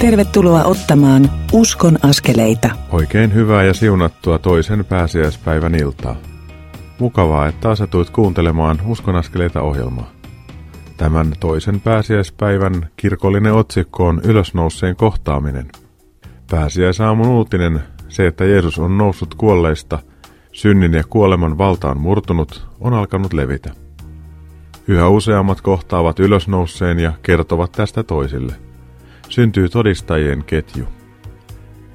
Tervetuloa ottamaan Uskon askeleita. Oikein hyvää ja siunattua toisen pääsiäispäivän iltaa. Mukavaa, että asetuit kuuntelemaan Uskon askeleita ohjelmaa. Tämän toisen pääsiäispäivän kirkollinen otsikko on ylösnouseen kohtaaminen. Pääsiäisaamun uutinen, se että Jeesus on noussut kuolleista, synnin ja kuoleman valtaan murtunut, on alkanut levitä. Yhä useammat kohtaavat ylösnouseen ja kertovat tästä toisille – syntyy todistajien ketju.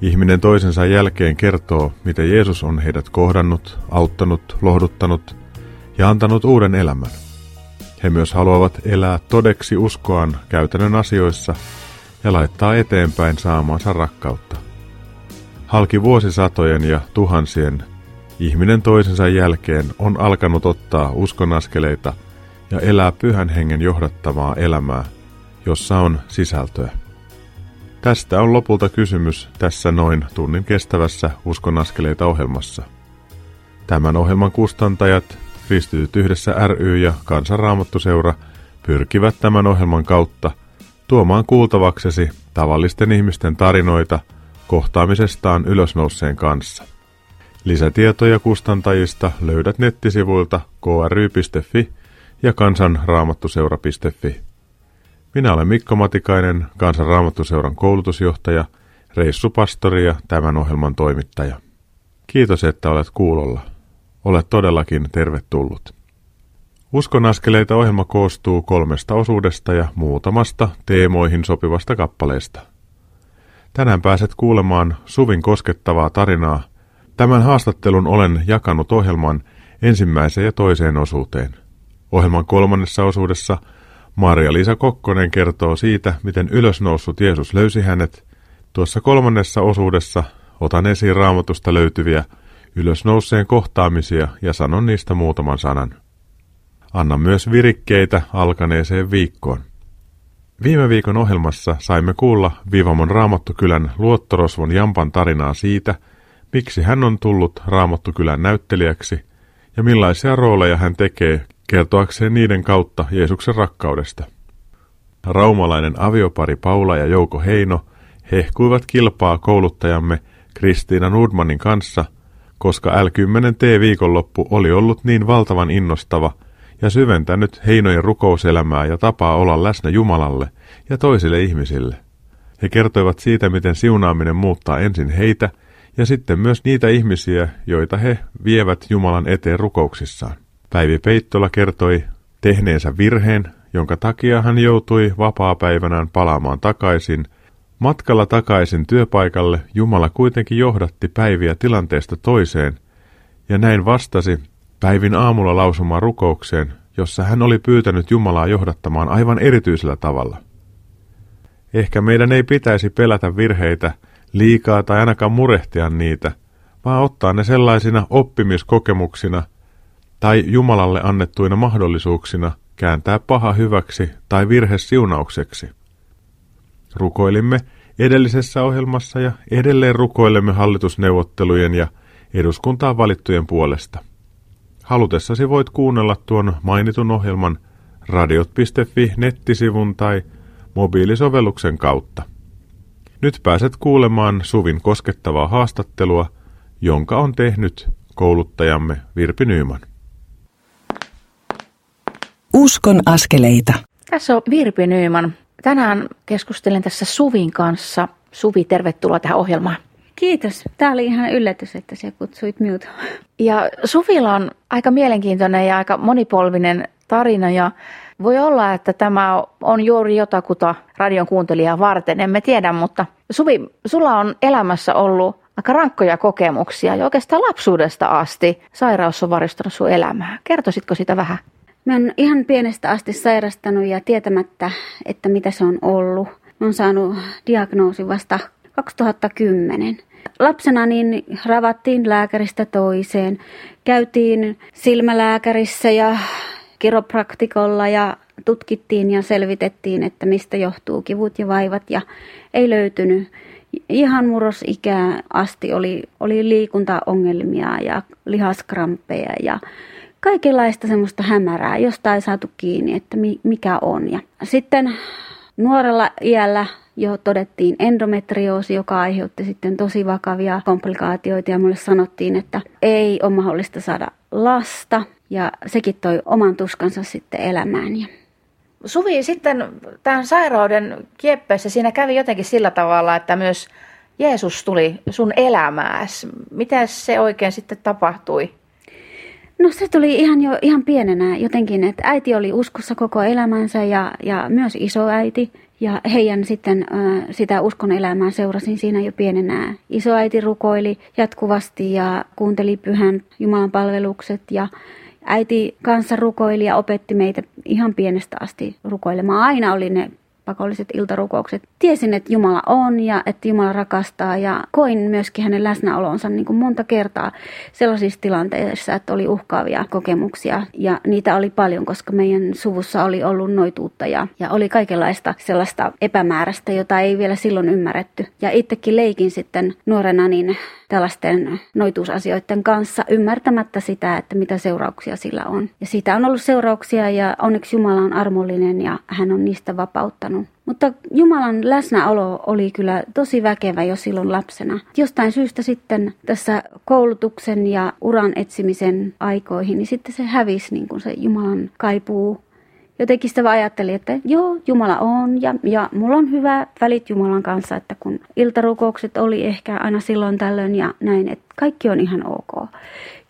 Ihminen toisensa jälkeen kertoo, miten Jeesus on heidät kohdannut, auttanut, lohduttanut ja antanut uuden elämän. He myös haluavat elää todeksi uskoaan käytännön asioissa ja laittaa eteenpäin saamaansa rakkautta. Halki vuosisatojen ja tuhansien ihminen toisensa jälkeen on alkanut ottaa uskonaskeleita ja elää pyhän hengen johdattamaa elämää, jossa on sisältöä. Tästä on lopulta kysymys tässä noin tunnin kestävässä Uskon askeleita ohjelmassa. Tämän ohjelman kustantajat, Kristityt yhdessä ry ja Kansanraamattuseura pyrkivät tämän ohjelman kautta tuomaan kuultavaksesi tavallisten ihmisten tarinoita kohtaamisestaan ylösnouseen kanssa. Lisätietoja kustantajista löydät nettisivuilta kry.fi ja kansanraamattuseura.fi. Minä olen Mikko Matikainen, Kansan Raamattuseuran koulutusjohtaja, reissupastori ja tämän ohjelman toimittaja. Kiitos, että olet kuulolla. Olet todellakin tervetullut. Uskon askeleita ohjelma koostuu kolmesta osuudesta ja muutamasta teemoihin sopivasta kappaleesta. Tänään pääset kuulemaan Suvin koskettavaa tarinaa. Tämän haastattelun olen jakanut ohjelman ensimmäiseen ja toiseen osuuteen. Ohjelman kolmannessa osuudessa – Maria-Liisa Kokkonen kertoo siitä, miten ylösnoussut Jeesus löysi hänet. Tuossa kolmannessa osuudessa otan esiin raamatusta löytyviä ylösnouseen kohtaamisia ja sanon niistä muutaman sanan. Anna myös virikkeitä alkaneeseen viikkoon. Viime viikon ohjelmassa saimme kuulla Vivamon Raamattukylän luottorosvon Jampan tarinaa siitä, miksi hän on tullut Raamattukylän näyttelijäksi ja millaisia rooleja hän tekee kertoakseen niiden kautta Jeesuksen rakkaudesta. Raumalainen aviopari Paula ja Jouko Heino hehkuivat kilpaa kouluttajamme Kristiina Nordmanin kanssa, koska L10T-viikonloppu oli ollut niin valtavan innostava ja syventänyt Heinojen rukouselämää ja tapaa olla läsnä Jumalalle ja toisille ihmisille. He kertoivat siitä, miten siunaaminen muuttaa ensin heitä ja sitten myös niitä ihmisiä, joita he vievät Jumalan eteen rukouksissaan. Päivi Peittola kertoi tehneensä virheen, jonka takia hän joutui vapaapäivänään palaamaan takaisin. Matkalla takaisin työpaikalle Jumala kuitenkin johdatti Päiviä tilanteesta toiseen, ja näin vastasi Päivin aamulla lausumaan rukoukseen, jossa hän oli pyytänyt Jumalaa johdattamaan aivan erityisellä tavalla. Ehkä meidän ei pitäisi pelätä virheitä liikaa tai ainakaan murehtia niitä, vaan ottaa ne sellaisina oppimiskokemuksina – tai Jumalalle annettuina mahdollisuuksina kääntää paha hyväksi tai virhe siunaukseksi. Rukoilimme edellisessä ohjelmassa ja edelleen rukoilemme hallitusneuvottelujen ja eduskuntaan valittujen puolesta. Halutessasi voit kuunnella tuon mainitun ohjelman radiot.fi nettisivun tai mobiilisovelluksen kautta. Nyt pääset kuulemaan Suvin koskettavaa haastattelua, jonka on tehnyt kouluttajamme Virpi Nyyman. Uskon askeleita. Tässä on Virpi Nyyman. Tänään keskustelen tässä Suvin kanssa. Suvi, tervetuloa tähän ohjelmaan. Kiitos. Tämä oli ihan yllätys, että sä kutsuit minut. Ja Suvilla on aika mielenkiintoinen ja aika monipolvinen tarina ja voi olla, että tämä on juuri jotakuta radion kuuntelijaa varten, emme tiedä, mutta Suvi, sulla on elämässä ollut aika rankkoja kokemuksia ja oikeastaan lapsuudesta asti sairaus on varistanut sun elämää. Kertoisitko sitä vähän? Mä oon ihan pienestä asti sairastanut ja tietämättä, että mitä se on ollut. Mä oon saanut diagnoosin vasta 2010. Lapsena niin ravattiin lääkäristä toiseen. Käytiin silmälääkärissä ja kiropraktikolla ja tutkittiin ja selvitettiin, että mistä johtuu kivut ja vaivat ja ei löytynyt. Ihan murrosikää asti oli, oli liikuntaongelmia ja lihaskrampeja ja kaikenlaista semmoista hämärää, josta ei saatu kiinni, että mikä on. Ja sitten nuorella iällä jo todettiin endometrioosi, joka aiheutti sitten tosi vakavia komplikaatioita ja mulle sanottiin, että ei ole mahdollista saada lasta ja sekin toi oman tuskansa sitten elämään. Ja Suvi, sitten tämän sairauden kieppeessä siinä kävi jotenkin sillä tavalla, että myös Jeesus tuli sun elämääsi. Miten se oikein sitten tapahtui? No se tuli ihan jo ihan pienenä jotenkin, että äiti oli uskossa koko elämänsä ja, ja myös isoäiti. Ja heidän sitten sitä uskon elämää seurasin siinä jo pienenä. Isoäiti rukoili jatkuvasti ja kuunteli pyhän Jumalan palvelukset ja äiti kanssa rukoili ja opetti meitä ihan pienestä asti rukoilemaan. Aina oli ne pakolliset iltarukoukset. Tiesin, että Jumala on ja että Jumala rakastaa ja koin myöskin hänen läsnäolonsa niin kuin monta kertaa sellaisissa tilanteissa, että oli uhkaavia kokemuksia ja niitä oli paljon, koska meidän suvussa oli ollut noituutta ja, ja oli kaikenlaista sellaista epämääräistä, jota ei vielä silloin ymmärretty. Ja itsekin leikin sitten nuorena niin tällaisten noituusasioiden kanssa ymmärtämättä sitä, että mitä seurauksia sillä on. Ja siitä on ollut seurauksia ja onneksi Jumala on armollinen ja hän on niistä vapauttanut. Mutta Jumalan läsnäolo oli kyllä tosi väkevä jo silloin lapsena. Jostain syystä sitten tässä koulutuksen ja uran etsimisen aikoihin, niin sitten se hävisi niin kuin se Jumalan kaipuu jotenkin sitä ajattelin, että joo, Jumala on ja, ja mulla on hyvä välit Jumalan kanssa, että kun iltarukoukset oli ehkä aina silloin tällöin ja näin, että kaikki on ihan ok.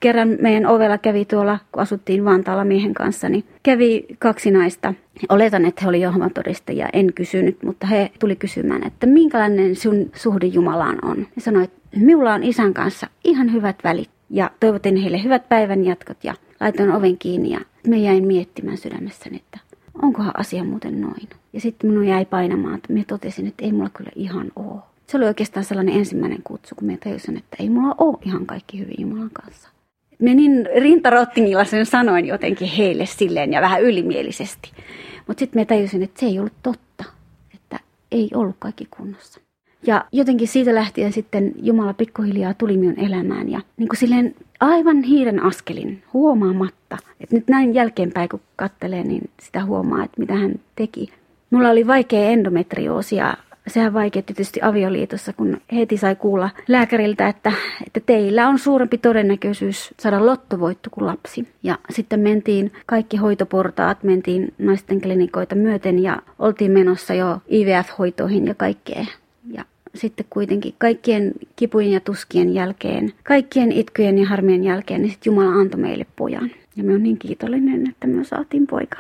Kerran meidän ovella kävi tuolla, kun asuttiin Vantaalla miehen kanssa, niin kävi kaksi naista. Oletan, että he olivat Jehovan todistajia, en kysynyt, mutta he tuli kysymään, että minkälainen sun suhde Jumalaan on. Ja sanoi, että minulla on isän kanssa ihan hyvät välit ja toivotin heille hyvät päivän jatkot ja laitoin oven kiinni ja me jäin miettimään sydämessäni, että onkohan asia muuten noin. Ja sitten minun jäi painamaan, että me totesin, että ei mulla kyllä ihan oo. Se oli oikeastaan sellainen ensimmäinen kutsu, kun me tajusin, että ei mulla ole ihan kaikki hyvin Jumalan kanssa. Me niin rintarottingilla sen sanoin jotenkin heille silleen ja vähän ylimielisesti. Mutta sitten me tajusin, että se ei ollut totta, että ei ollut kaikki kunnossa. Ja jotenkin siitä lähtien sitten Jumala pikkuhiljaa tuli minun elämään ja niin kuin silleen aivan hiiren askelin huomaamatta. Että nyt näin jälkeenpäin kun katselee, niin sitä huomaa, että mitä hän teki. Mulla oli vaikea endometrioosi ja sehän vaikeutti tietysti avioliitossa, kun heti sai kuulla lääkäriltä, että, että teillä on suurempi todennäköisyys saada lottovoitto kuin lapsi. Ja sitten mentiin kaikki hoitoportaat, mentiin naisten klinikoita myöten ja oltiin menossa jo IVF-hoitoihin ja kaikkea. Ja sitten kuitenkin kaikkien kipujen ja tuskien jälkeen, kaikkien itkujen ja harmien jälkeen, niin sitten Jumala antoi meille pojan. Ja me on niin kiitollinen, että me saatiin poika.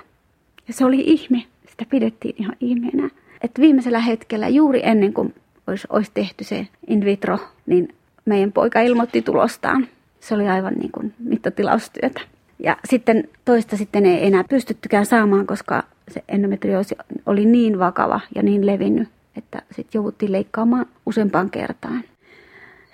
Ja se oli ihme. Sitä pidettiin ihan ihmeenä. Että viimeisellä hetkellä, juuri ennen kuin olisi, olisi tehty se in vitro, niin meidän poika ilmoitti tulostaan. Se oli aivan niin kuin mittatilaustyötä. Ja sitten toista sitten ei enää pystyttykään saamaan, koska se endometrioosi oli niin vakava ja niin levinnyt, että sitten jouduttiin leikkaamaan useampaan kertaan.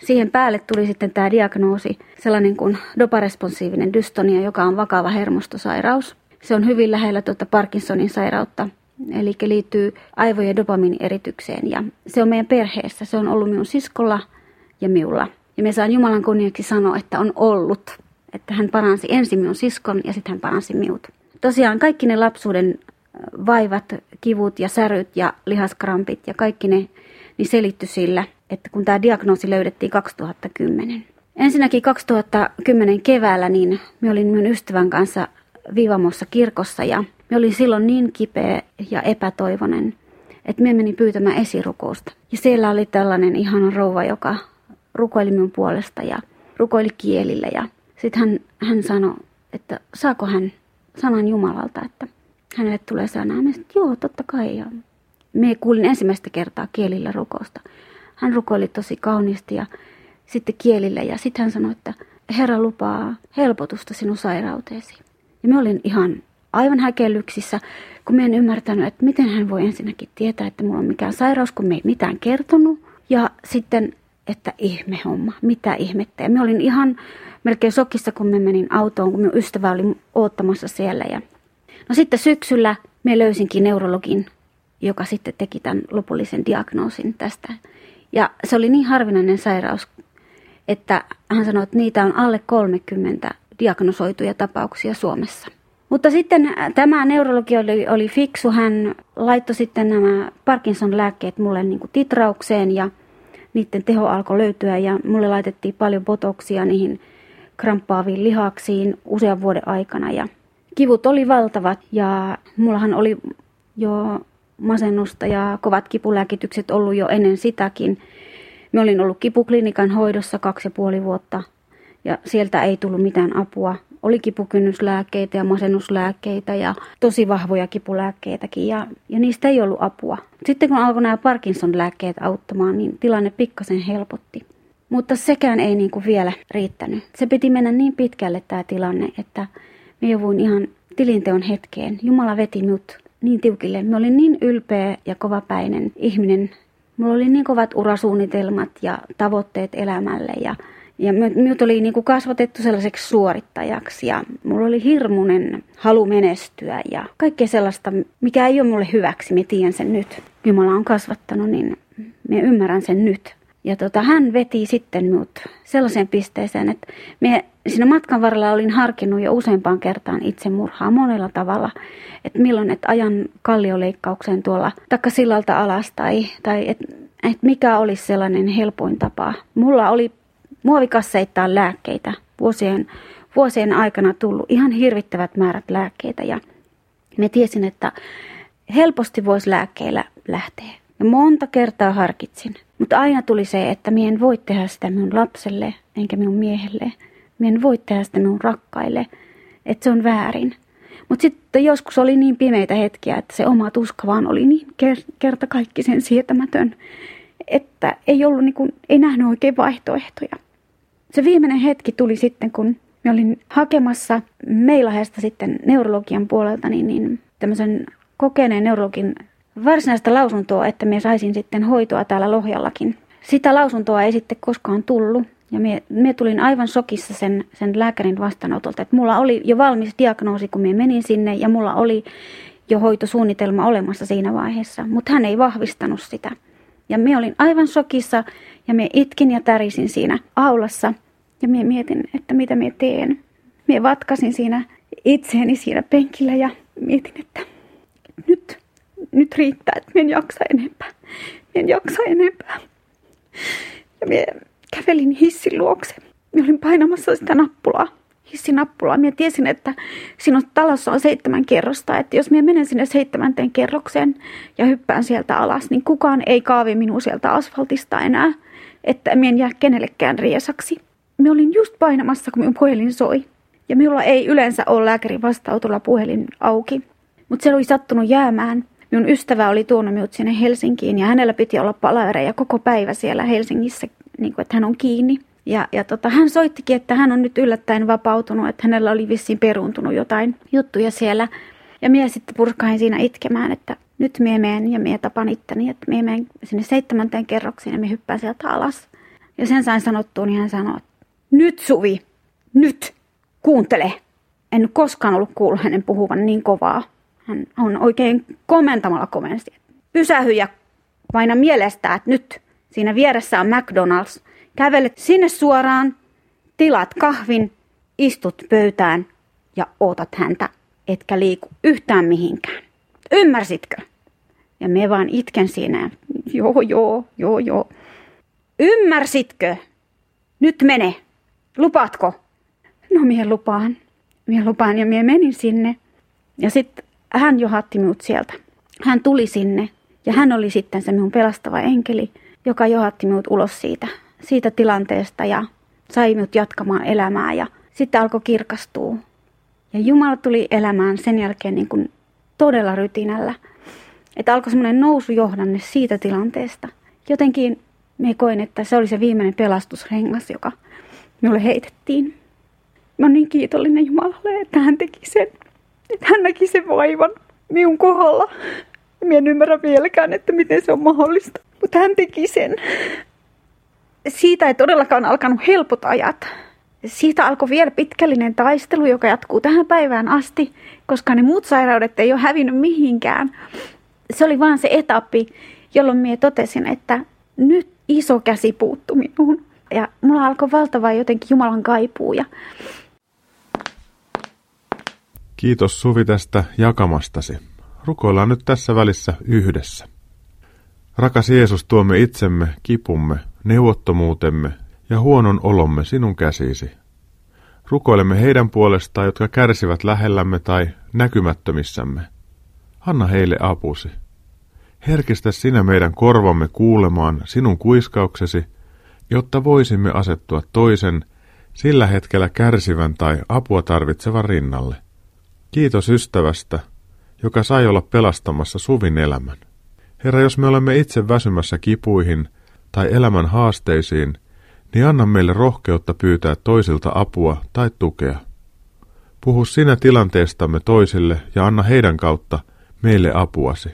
Siihen päälle tuli sitten tämä diagnoosi, sellainen kuin doparesponsiivinen dystonia, joka on vakava hermostosairaus. Se on hyvin lähellä tuota Parkinsonin sairautta, eli liittyy aivojen dopamiinieritykseen. Ja se on meidän perheessä, se on ollut minun siskolla ja miulla. Ja me saan Jumalan kunniaksi sanoa, että on ollut, että hän paransi ensin minun siskon ja sitten hän paransi minut. Tosiaan kaikki ne lapsuuden vaivat, kivut ja säryt ja lihaskrampit ja kaikki ne niin selitty sillä, että kun tämä diagnoosi löydettiin 2010. Ensinnäkin 2010 keväällä niin me olin minun ystävän kanssa Vivamossa kirkossa ja me olin silloin niin kipeä ja epätoivonen, että me menin pyytämään esirukousta. Ja siellä oli tällainen ihana rouva, joka rukoili minun puolesta ja rukoili kielillä. Ja sitten hän, hän sanoi, että saako hän sanan Jumalalta, että hänelle tulee sana. Mä sanoin, joo, totta kai. Ja me kuulin ensimmäistä kertaa kielillä rukousta. Hän rukoili tosi kauniisti ja sitten kielillä ja sitten hän sanoi, että Herra lupaa helpotusta sinun sairauteesi. Ja me olin ihan aivan häkellyksissä, kun me en ymmärtänyt, että miten hän voi ensinnäkin tietää, että mulla on mikään sairaus, kun me ei mitään kertonut. Ja sitten, että ihme homma, mitä ihmettä. Ja me olin ihan melkein sokissa, kun me menin autoon, kun minun ystävä oli oottamassa siellä. Ja No sitten syksyllä me löysinkin neurologin, joka sitten teki tämän lopullisen diagnoosin tästä. Ja se oli niin harvinainen sairaus, että hän sanoi, että niitä on alle 30 diagnosoituja tapauksia Suomessa. Mutta sitten tämä neurologi oli, oli fiksu. Hän laittoi sitten nämä Parkinson-lääkkeet mulle niin kuin titraukseen ja niiden teho alkoi löytyä ja mulle laitettiin paljon botoksia niihin kramppaaviin lihaksiin usean vuoden aikana ja kivut oli valtavat ja mullahan oli jo masennusta ja kovat kipulääkitykset ollut jo ennen sitäkin. Mä olin ollut kipuklinikan hoidossa kaksi ja puoli vuotta ja sieltä ei tullut mitään apua. Oli kipukynnyslääkkeitä ja masennuslääkkeitä ja tosi vahvoja kipulääkkeitäkin ja, ja niistä ei ollut apua. Sitten kun alkoi nämä Parkinson-lääkkeet auttamaan, niin tilanne pikkasen helpotti. Mutta sekään ei niin kuin vielä riittänyt. Se piti mennä niin pitkälle tämä tilanne, että me jouduin ihan tilinteon hetkeen. Jumala veti minut niin tiukille. Mä olin niin ylpeä ja kovapäinen ihminen. Mulla oli niin kovat urasuunnitelmat ja tavoitteet elämälle ja ja minut oli niin kuin kasvatettu sellaiseksi suorittajaksi ja mulla oli hirmuinen halu menestyä ja kaikkea sellaista, mikä ei ole mulle hyväksi, mä tiedän sen nyt. Jumala on kasvattanut, niin mä ymmärrän sen nyt. Ja tota, hän veti sitten minut sellaiseen pisteeseen, että me siinä matkan varrella olin harkinnut jo useampaan kertaan itsemurhaa monella tavalla. Että milloin, että ajan kallioleikkaukseen tuolla takkasillalta alas tai, tai että et mikä olisi sellainen helpoin tapa. Mulla oli muovikasseittain lääkkeitä vuosien, vuosien aikana tullut ihan hirvittävät määrät lääkkeitä ja me tiesin, että helposti voisi lääkkeillä lähteä. Ja monta kertaa harkitsin, mutta aina tuli se, että minä en voi tehdä sitä minun lapselle enkä minun miehelle. Minä en voi tehdä sitä minun rakkaille, että se on väärin. Mutta sitten joskus oli niin pimeitä hetkiä, että se oma tuska vaan oli niin kerta kaikki sen sietämätön, että ei ollut niin kuin, ei nähnyt oikein vaihtoehtoja. Se viimeinen hetki tuli sitten, kun mä olin hakemassa Meilahesta sitten neurologian puolelta niin, niin tämmöisen kokeneen neurologin varsinaista lausuntoa, että me saisin sitten hoitoa täällä Lohjallakin. Sitä lausuntoa ei sitten koskaan tullut. Ja me, me tulin aivan sokissa sen, sen lääkärin vastaanotolta. Että mulla oli jo valmis diagnoosi, kun me menin sinne, ja mulla oli jo hoitosuunnitelma olemassa siinä vaiheessa. Mutta hän ei vahvistanut sitä. Ja me olin aivan sokissa, ja me itkin ja tärisin siinä aulassa. Ja me mietin, että mitä me teen. Me vatkasin siinä itseeni siinä penkillä ja mietin, että nyt, nyt riittää, että en jaksa enempää. En jaksa enempää. Ja me kävelin hissin luokse. Mä olin painamassa sitä nappulaa, hissinappulaa. Mä tiesin, että sinun talossa on seitsemän kerrosta, että jos mä menen sinne seitsemänteen kerrokseen ja hyppään sieltä alas, niin kukaan ei kaavi minua sieltä asfaltista enää, että mä en jää kenellekään riesaksi. Mä olin just painamassa, kun minun puhelin soi. Ja minulla ei yleensä ole lääkärin vastautulla puhelin auki. Mutta se oli sattunut jäämään. Minun ystävä oli tuonut minut sinne Helsinkiin ja hänellä piti olla palavereja koko päivä siellä Helsingissä, niin kuin, että hän on kiinni. Ja, ja tota, hän soittikin, että hän on nyt yllättäen vapautunut, että hänellä oli vissiin peruuntunut jotain juttuja siellä. Ja minä sitten purkain siinä itkemään, että nyt minä menen ja minä tapan itteni, että minä menen sinne seitsemänteen kerroksiin ja minä hyppään sieltä alas. Ja sen sain sanottua, niin hän sanoi, että nyt Suvi, nyt, kuuntele. En koskaan ollut kuullut hänen puhuvan niin kovaa. Hän on oikein komentamalla komensi. Pysähy ja paina mielestä, että nyt siinä vieressä on McDonald's. Kävelet sinne suoraan, tilat kahvin, istut pöytään ja ootat häntä, etkä liiku yhtään mihinkään. Ymmärsitkö? Ja me vaan itken siinä. Joo, joo, joo, joo. Ymmärsitkö? Nyt mene. Lupaatko? No mie lupaan. Mie lupaan ja mie menin sinne. Ja sitten hän johatti minut sieltä. Hän tuli sinne ja hän oli sitten se minun pelastava enkeli, joka johatti minut ulos siitä, siitä tilanteesta ja sai minut jatkamaan elämää ja sitten alkoi kirkastua. Ja Jumala tuli elämään sen jälkeen niin kuin todella rytinällä. Että alkoi semmoinen nousujohdanne siitä tilanteesta. Jotenkin me koin, että se oli se viimeinen pelastusrengas, joka minulle heitettiin. Mä niin kiitollinen Jumalalle, että hän teki sen. Että hän näki sen vaivan minun kohdalla. Mä en ymmärrä vieläkään, että miten se on mahdollista. Mutta hän teki sen. Siitä ei todellakaan alkanut helpot ajat. Siitä alkoi vielä pitkällinen taistelu, joka jatkuu tähän päivään asti, koska ne muut sairaudet ei ole hävinnyt mihinkään. Se oli vaan se etappi, jolloin minä totesin, että nyt iso käsi puuttu minuun. Ja mulla alkoi valtava jotenkin Jumalan kaipuu. Ja... Kiitos Suvi tästä jakamastasi. Rukoillaan nyt tässä välissä yhdessä. Rakas Jeesus, tuomme itsemme, kipumme, neuvottomuutemme ja huonon olomme sinun käsisi. Rukoilemme heidän puolestaan, jotka kärsivät lähellämme tai näkymättömissämme. Anna heille apusi. Herkistä sinä meidän korvamme kuulemaan sinun kuiskauksesi, jotta voisimme asettua toisen, sillä hetkellä kärsivän tai apua tarvitsevan rinnalle. Kiitos ystävästä, joka sai olla pelastamassa suvin elämän. Herra, jos me olemme itse väsymässä kipuihin tai elämän haasteisiin, niin anna meille rohkeutta pyytää toisilta apua tai tukea. Puhu sinä tilanteestamme toisille ja anna heidän kautta meille apuasi.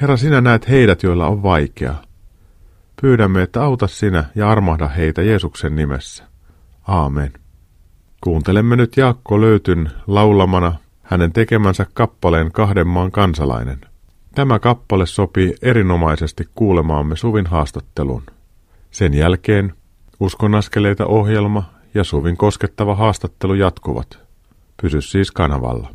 Herra, sinä näet heidät, joilla on vaikeaa. Pyydämme, että auta sinä ja armahda heitä Jeesuksen nimessä. Aamen. Kuuntelemme nyt Jaakko Löytyn laulamana hänen tekemänsä kappaleen kahden maan kansalainen. Tämä kappale sopii erinomaisesti kuulemaamme Suvin haastattelun. Sen jälkeen Uskonaskeleita ohjelma ja Suvin koskettava haastattelu jatkuvat. Pysy siis kanavalla.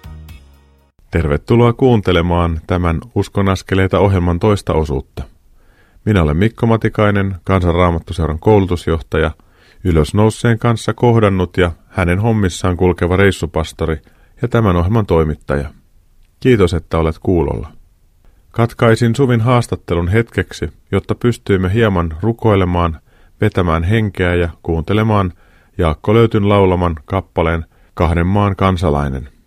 Tervetuloa kuuntelemaan tämän Uskon askeleita ohjelman toista osuutta. Minä olen Mikko Matikainen, Kansanraamattuseuran koulutusjohtaja, ylösnouseen kanssa kohdannut ja hänen hommissaan kulkeva reissupastori ja tämän ohjelman toimittaja. Kiitos, että olet kuulolla. Katkaisin Suvin haastattelun hetkeksi, jotta pystyimme hieman rukoilemaan, vetämään henkeä ja kuuntelemaan Jaakko Löytyn laulaman kappaleen Kahden maan kansalainen.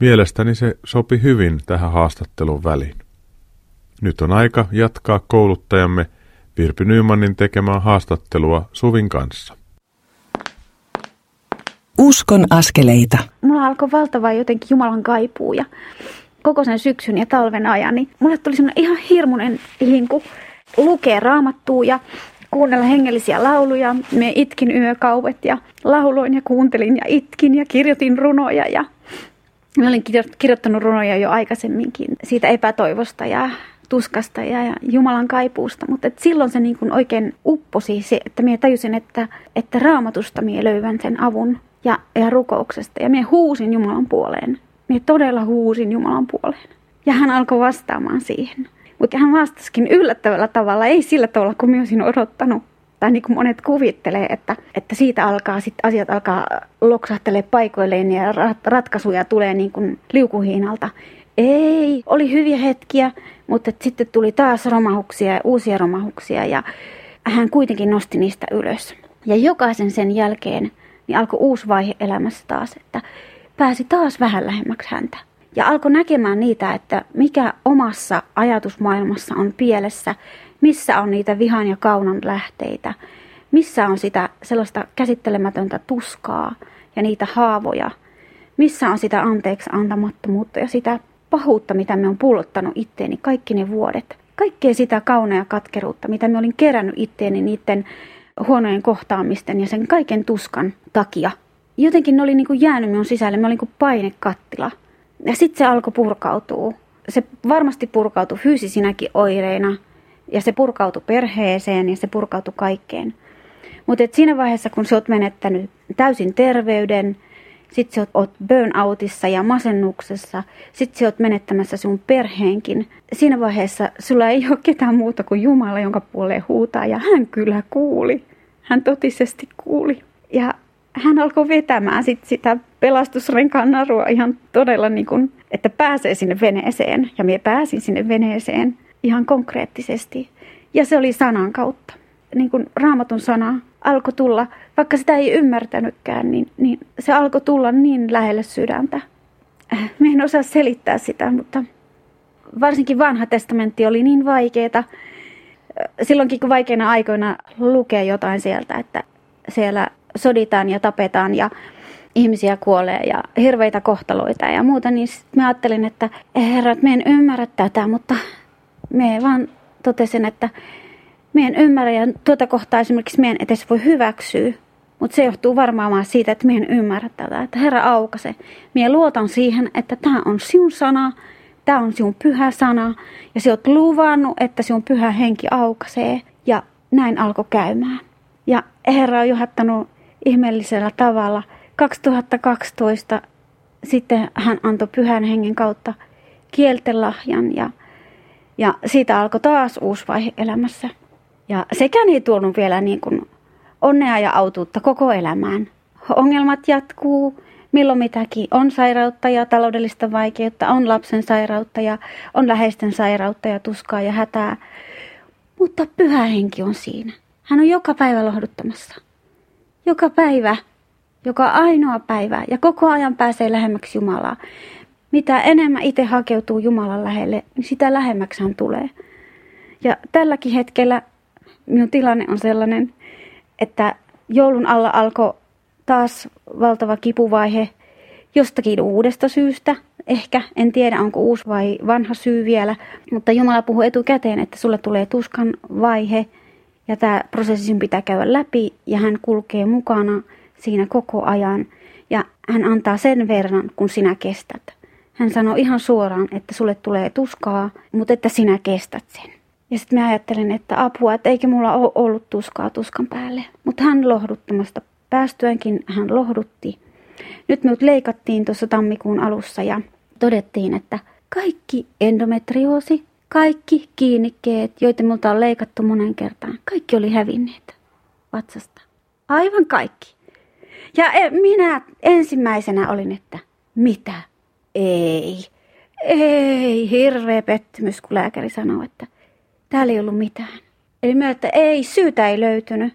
Mielestäni se sopi hyvin tähän haastattelun väliin. Nyt on aika jatkaa kouluttajamme Virpi Nymanin tekemää haastattelua Suvin kanssa. Uskon askeleita. Mulla alkoi valtava jotenkin Jumalan kaipuu ja koko sen syksyn ja talven ajan, niin mulle tuli semmoinen ihan hirmuinen hinku lukea raamattua ja kuunnella hengellisiä lauluja. Me itkin yökauvet ja lauloin ja kuuntelin ja itkin ja kirjoitin runoja ja Mä olin kirjoittanut runoja jo aikaisemminkin siitä epätoivosta ja tuskasta ja Jumalan kaipuusta, mutta et silloin se niin kuin oikein upposi se, että minä tajusin, että, että raamatusta minä löydän sen avun ja, ja rukouksesta. Ja minä huusin Jumalan puoleen. Minä todella huusin Jumalan puoleen. Ja hän alkoi vastaamaan siihen. Mutta hän vastasikin yllättävällä tavalla, ei sillä tavalla kuin minä olisin odottanut. Tai niin kuin monet kuvittelee, että, että siitä alkaa sit asiat alkaa loksahtelee paikoilleen ja ratkaisuja tulee niin kuin liukuhiinalta. Ei, oli hyviä hetkiä, mutta sitten tuli taas romahuksia ja uusia romahuksia ja hän kuitenkin nosti niistä ylös. Ja jokaisen sen jälkeen niin alkoi uusi vaihe elämässä taas, että pääsi taas vähän lähemmäksi häntä. Ja alkoi näkemään niitä, että mikä omassa ajatusmaailmassa on pielessä, missä on niitä vihan ja kaunan lähteitä, missä on sitä sellaista käsittelemätöntä tuskaa ja niitä haavoja, missä on sitä anteeksi antamattomuutta ja sitä pahuutta, mitä me on pullottanut itteeni kaikki ne vuodet. Kaikkea sitä kaunea katkeruutta, mitä me olin kerännyt itteeni niiden huonojen kohtaamisten ja sen kaiken tuskan takia. Jotenkin ne oli niin kuin jäänyt minun sisälle, me olin kuin painekattila. Ja sitten se alkoi purkautua. Se varmasti purkautui fyysisinäkin oireina ja se purkautui perheeseen ja se purkautui kaikkeen. Mutta siinä vaiheessa, kun sä oot menettänyt täysin terveyden, sit sä oot burnoutissa ja masennuksessa, sit sä oot menettämässä sun perheenkin. Siinä vaiheessa sulla ei ole ketään muuta kuin Jumala, jonka puoleen huutaa ja hän kyllä kuuli. Hän totisesti kuuli. Ja hän alkoi vetämään sit sitä pelastusrenkaan narua ihan todella niin kuin, että pääsee sinne veneeseen. Ja minä pääsin sinne veneeseen ihan konkreettisesti. Ja se oli sanan kautta. Niin kuin raamatun sana alkoi tulla, vaikka sitä ei ymmärtänytkään, niin, niin se alkoi tulla niin lähelle sydäntä. Minä en osaa selittää sitä, mutta varsinkin vanha testamentti oli niin vaikeeta. Silloinkin kun vaikeina aikoina lukee jotain sieltä, että siellä soditaan ja tapetaan ja ihmisiä kuolee ja hirveitä kohtaloita ja muuta, niin mä ajattelin, että herra, että mä en ymmärrä tätä, mutta me vaan totesin, että en ymmärrä ja tuota kohtaa esimerkiksi en edes voi hyväksyä. Mutta se johtuu varmaan siitä, että en ymmärrä tätä, että Herra aukase. Mie luotan siihen, että tämä on sinun sana, tämä on sinun pyhä sana ja sä oot luvannut, että sinun pyhä henki aukasee ja näin alkoi käymään. Ja Herra on johdattanut ihmeellisellä tavalla. 2012 sitten hän antoi pyhän hengen kautta kieltelahjan ja, ja siitä alkoi taas uusi vaihe elämässä. Ja sekään ei tuonut vielä niin kuin onnea ja autuutta koko elämään. Ongelmat jatkuu, milloin mitäkin. On sairautta ja taloudellista vaikeutta, on lapsen sairautta ja on läheisten sairautta ja tuskaa ja hätää. Mutta pyhä henki on siinä. Hän on joka päivä lohduttamassa. Joka päivä, joka ainoa päivä ja koko ajan pääsee lähemmäksi Jumalaa. Mitä enemmän itse hakeutuu Jumalan lähelle, niin sitä lähemmäksi hän tulee. Ja tälläkin hetkellä minun tilanne on sellainen, että joulun alla alkoi taas valtava kipuvaihe jostakin uudesta syystä. Ehkä, en tiedä onko uusi vai vanha syy vielä, mutta Jumala puhuu etukäteen, että sulle tulee tuskan vaihe ja tämä prosessi pitää käydä läpi ja hän kulkee mukana siinä koko ajan ja hän antaa sen verran, kun sinä kestät. Hän sanoo ihan suoraan, että sulle tulee tuskaa, mutta että sinä kestät sen. Ja sitten mä ajattelen, että apua, että eikä mulla ole ollut tuskaa tuskan päälle. Mutta hän lohduttamasta päästyänkin hän lohdutti. Nyt minut leikattiin tuossa tammikuun alussa ja todettiin, että kaikki endometrioosi, kaikki kiinnikkeet, joita minulta on leikattu monen kertaan, kaikki oli hävinneet vatsasta. Aivan kaikki. Ja e, minä ensimmäisenä olin, että mitä? Ei. Ei, hirveä pettymys, kun lääkäri sanoi, että Täällä ei ollut mitään. Eli mä, että ei, syytä ei löytynyt.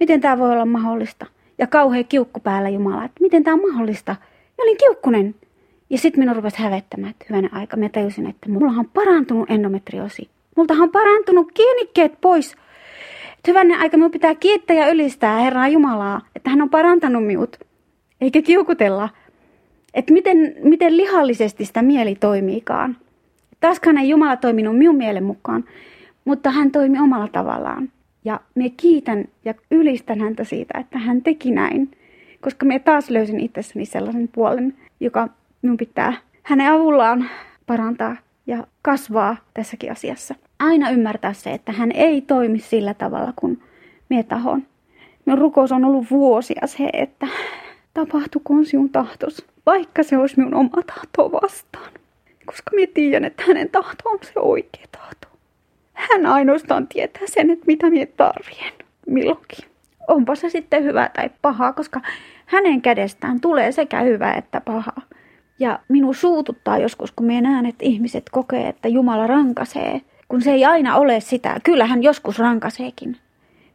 Miten tämä voi olla mahdollista? Ja kauhea kiukku päällä Jumala, että miten tämä on mahdollista? Mä olin kiukkunen. Ja sitten minun rupesi hävettämään, että hyvänä aika. Mä tajusin, että mulla on parantunut endometriosi. Multahan on parantunut kienikkeet pois. Että hyvänä aika minun pitää kiittää ja ylistää Herraa Jumalaa, että hän on parantanut minut. Eikä kiukutella. Että miten, miten lihallisesti sitä mieli toimiikaan. Taaskaan ei Jumala toiminut minun mielen mukaan, mutta hän toimi omalla tavallaan. Ja me kiitän ja ylistän häntä siitä, että hän teki näin. Koska me taas löysin itsessäni sellaisen puolen, joka minun pitää hänen avullaan parantaa ja kasvaa tässäkin asiassa. Aina ymmärtää se, että hän ei toimi sillä tavalla kuin me tahon. Minun rukous on ollut vuosia se, että tapahtukoon sinun tahtos, vaikka se olisi minun oma tahto vastaan. Koska minä tiedän, että hänen tahto on se oikea tahto. Hän ainoastaan tietää sen, että mitä minä tarvien milloinkin. Onpa se sitten hyvä tai paha, koska hänen kädestään tulee sekä hyvä että paha. Ja minun suututtaa joskus, kun minä näen, että ihmiset kokee, että Jumala rankasee, kun se ei aina ole sitä. Kyllä hän joskus rankaseekin.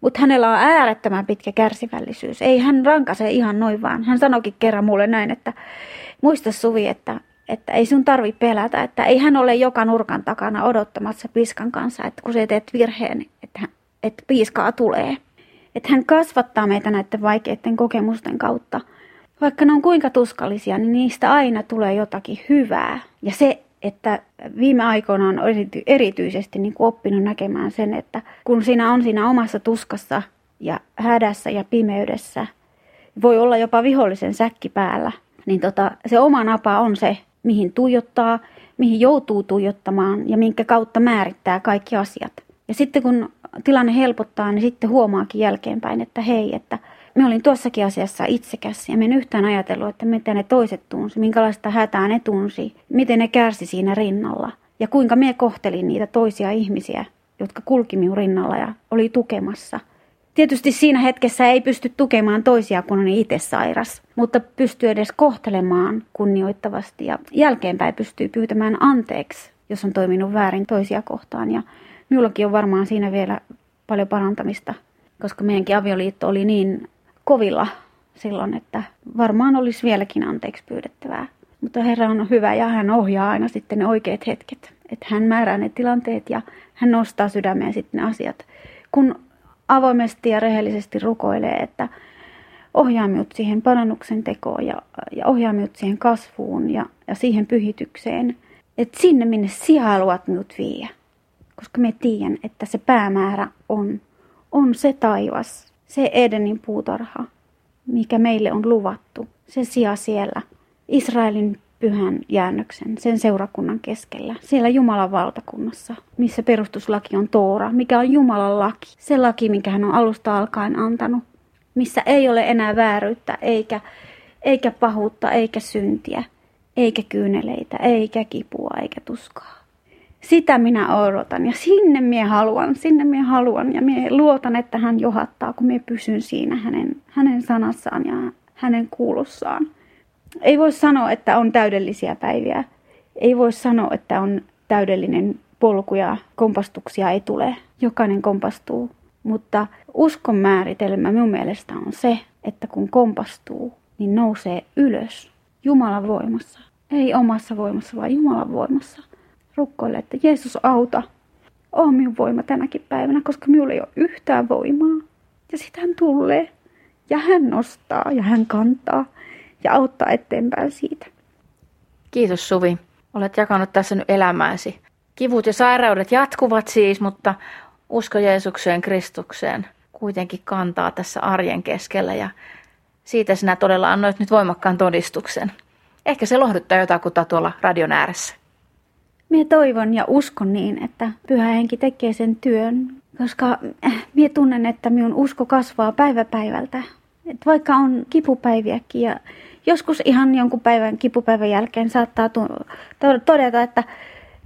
Mutta hänellä on äärettömän pitkä kärsivällisyys. Ei hän rankase ihan noin vaan. Hän sanoikin kerran mulle näin, että muista Suvi, että että ei sun tarvi pelätä, että ei hän ole joka nurkan takana odottamassa piskan kanssa, että kun sä teet virheen, että, että piiskaa tulee. Että hän kasvattaa meitä näiden vaikeiden kokemusten kautta. Vaikka ne on kuinka tuskallisia, niin niistä aina tulee jotakin hyvää. Ja se, että viime aikoina on erityisesti niin kuin oppinut näkemään sen, että kun siinä on siinä omassa tuskassa ja hädässä ja pimeydessä, voi olla jopa vihollisen säkki päällä, niin tota, se oma napa on se, mihin tuijottaa, mihin joutuu tuijottamaan ja minkä kautta määrittää kaikki asiat. Ja sitten kun tilanne helpottaa, niin sitten huomaakin jälkeenpäin, että hei, että me olin tuossakin asiassa itsekäs ja en yhtään ajatellut, että miten ne toiset tunsi, minkälaista hätää ne tunsi, miten ne kärsi siinä rinnalla ja kuinka me kohtelin niitä toisia ihmisiä, jotka kulki minun rinnalla ja oli tukemassa – Tietysti siinä hetkessä ei pysty tukemaan toisia, kun on itse sairas, mutta pystyy edes kohtelemaan kunnioittavasti ja jälkeenpäin pystyy pyytämään anteeksi, jos on toiminut väärin toisia kohtaan. Ja minullakin on varmaan siinä vielä paljon parantamista, koska meidänkin avioliitto oli niin kovilla silloin, että varmaan olisi vieläkin anteeksi pyydettävää. Mutta Herra on hyvä ja hän ohjaa aina sitten ne oikeat hetket. Että hän määrää ne tilanteet ja hän nostaa sydämeen sitten ne asiat. Kun avoimesti ja rehellisesti rukoilee, että ohjaa minut siihen parannuksen tekoon ja, ja ohjaa minut siihen kasvuun ja, ja siihen pyhitykseen. Että sinne, minne sinä haluat minut viiä. Koska me tiedän, että se päämäärä on, on se taivas, se Edenin puutarha, mikä meille on luvattu. Se sija siellä, Israelin pyhän jäännöksen, sen seurakunnan keskellä, siellä Jumalan valtakunnassa, missä perustuslaki on Toora, mikä on Jumalan laki, se laki, minkä hän on alusta alkaen antanut, missä ei ole enää vääryyttä, eikä, eikä pahuutta, eikä syntiä, eikä kyyneleitä, eikä kipua, eikä tuskaa. Sitä minä odotan ja sinne minä haluan, sinne minä haluan ja minä luotan, että hän johattaa, kun minä pysyn siinä hänen, hänen sanassaan ja hänen kuulossaan. Ei voi sanoa, että on täydellisiä päiviä. Ei voi sanoa, että on täydellinen polku ja kompastuksia ei tule. Jokainen kompastuu. Mutta uskon määritelmä minun mielestä on se, että kun kompastuu, niin nousee ylös Jumalan voimassa. Ei omassa voimassa, vaan Jumalan voimassa. Rukkoille, että Jeesus auta. On minun voima tänäkin päivänä, koska minulla ei ole yhtään voimaa. Ja sitten hän tulee. Ja hän nostaa ja hän kantaa ja auttaa eteenpäin siitä. Kiitos Suvi. Olet jakanut tässä nyt elämääsi. Kivut ja sairaudet jatkuvat siis, mutta usko Jeesukseen, Kristukseen kuitenkin kantaa tässä arjen keskellä ja siitä sinä todella annoit nyt voimakkaan todistuksen. Ehkä se lohduttaa jotakuta tuolla radion ääressä. Minä toivon ja uskon niin, että Pyhä Henki tekee sen työn, koska äh, minä tunnen, että minun usko kasvaa päivä päivältä. Et vaikka on kipupäiviäkin ja joskus ihan jonkun päivän kipupäivän jälkeen saattaa todeta, että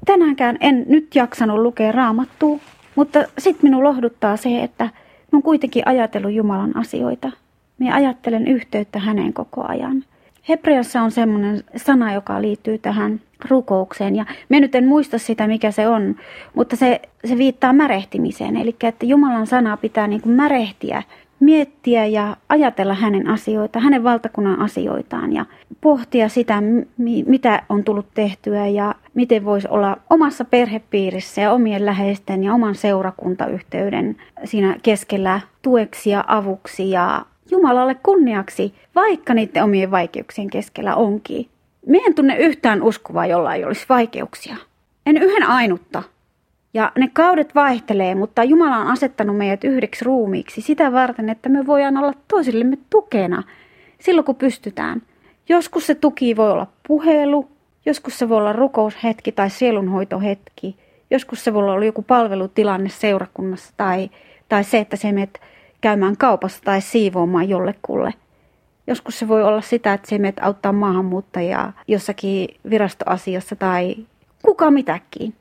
tänäänkään en nyt jaksanut lukea raamattua, mutta sitten minun lohduttaa se, että minun kuitenkin ajatellut Jumalan asioita. Minä ajattelen yhteyttä häneen koko ajan. Hebreassa on semmoinen sana, joka liittyy tähän rukoukseen. Ja minä nyt en muista sitä, mikä se on, mutta se, se viittaa märehtimiseen. Eli että Jumalan sana pitää niin kuin märehtiä miettiä ja ajatella hänen asioita, hänen valtakunnan asioitaan ja pohtia sitä, mitä on tullut tehtyä ja miten voisi olla omassa perhepiirissä ja omien läheisten ja oman seurakuntayhteyden siinä keskellä tueksi ja avuksi ja Jumalalle kunniaksi, vaikka niiden omien vaikeuksien keskellä onkin. Mie en tunne yhtään uskovaa, jolla ei olisi vaikeuksia. En yhden ainutta. Ja ne kaudet vaihtelee, mutta Jumala on asettanut meidät yhdeksi ruumiiksi sitä varten, että me voidaan olla toisillemme tukena silloin, kun pystytään. Joskus se tuki voi olla puhelu, joskus se voi olla rukoushetki tai sielunhoitohetki, joskus se voi olla joku palvelutilanne seurakunnassa tai, tai se, että se menet käymään kaupassa tai siivoamaan jollekulle. Joskus se voi olla sitä, että se menet auttaa maahanmuuttajaa jossakin virastoasiassa tai kuka mitäkin.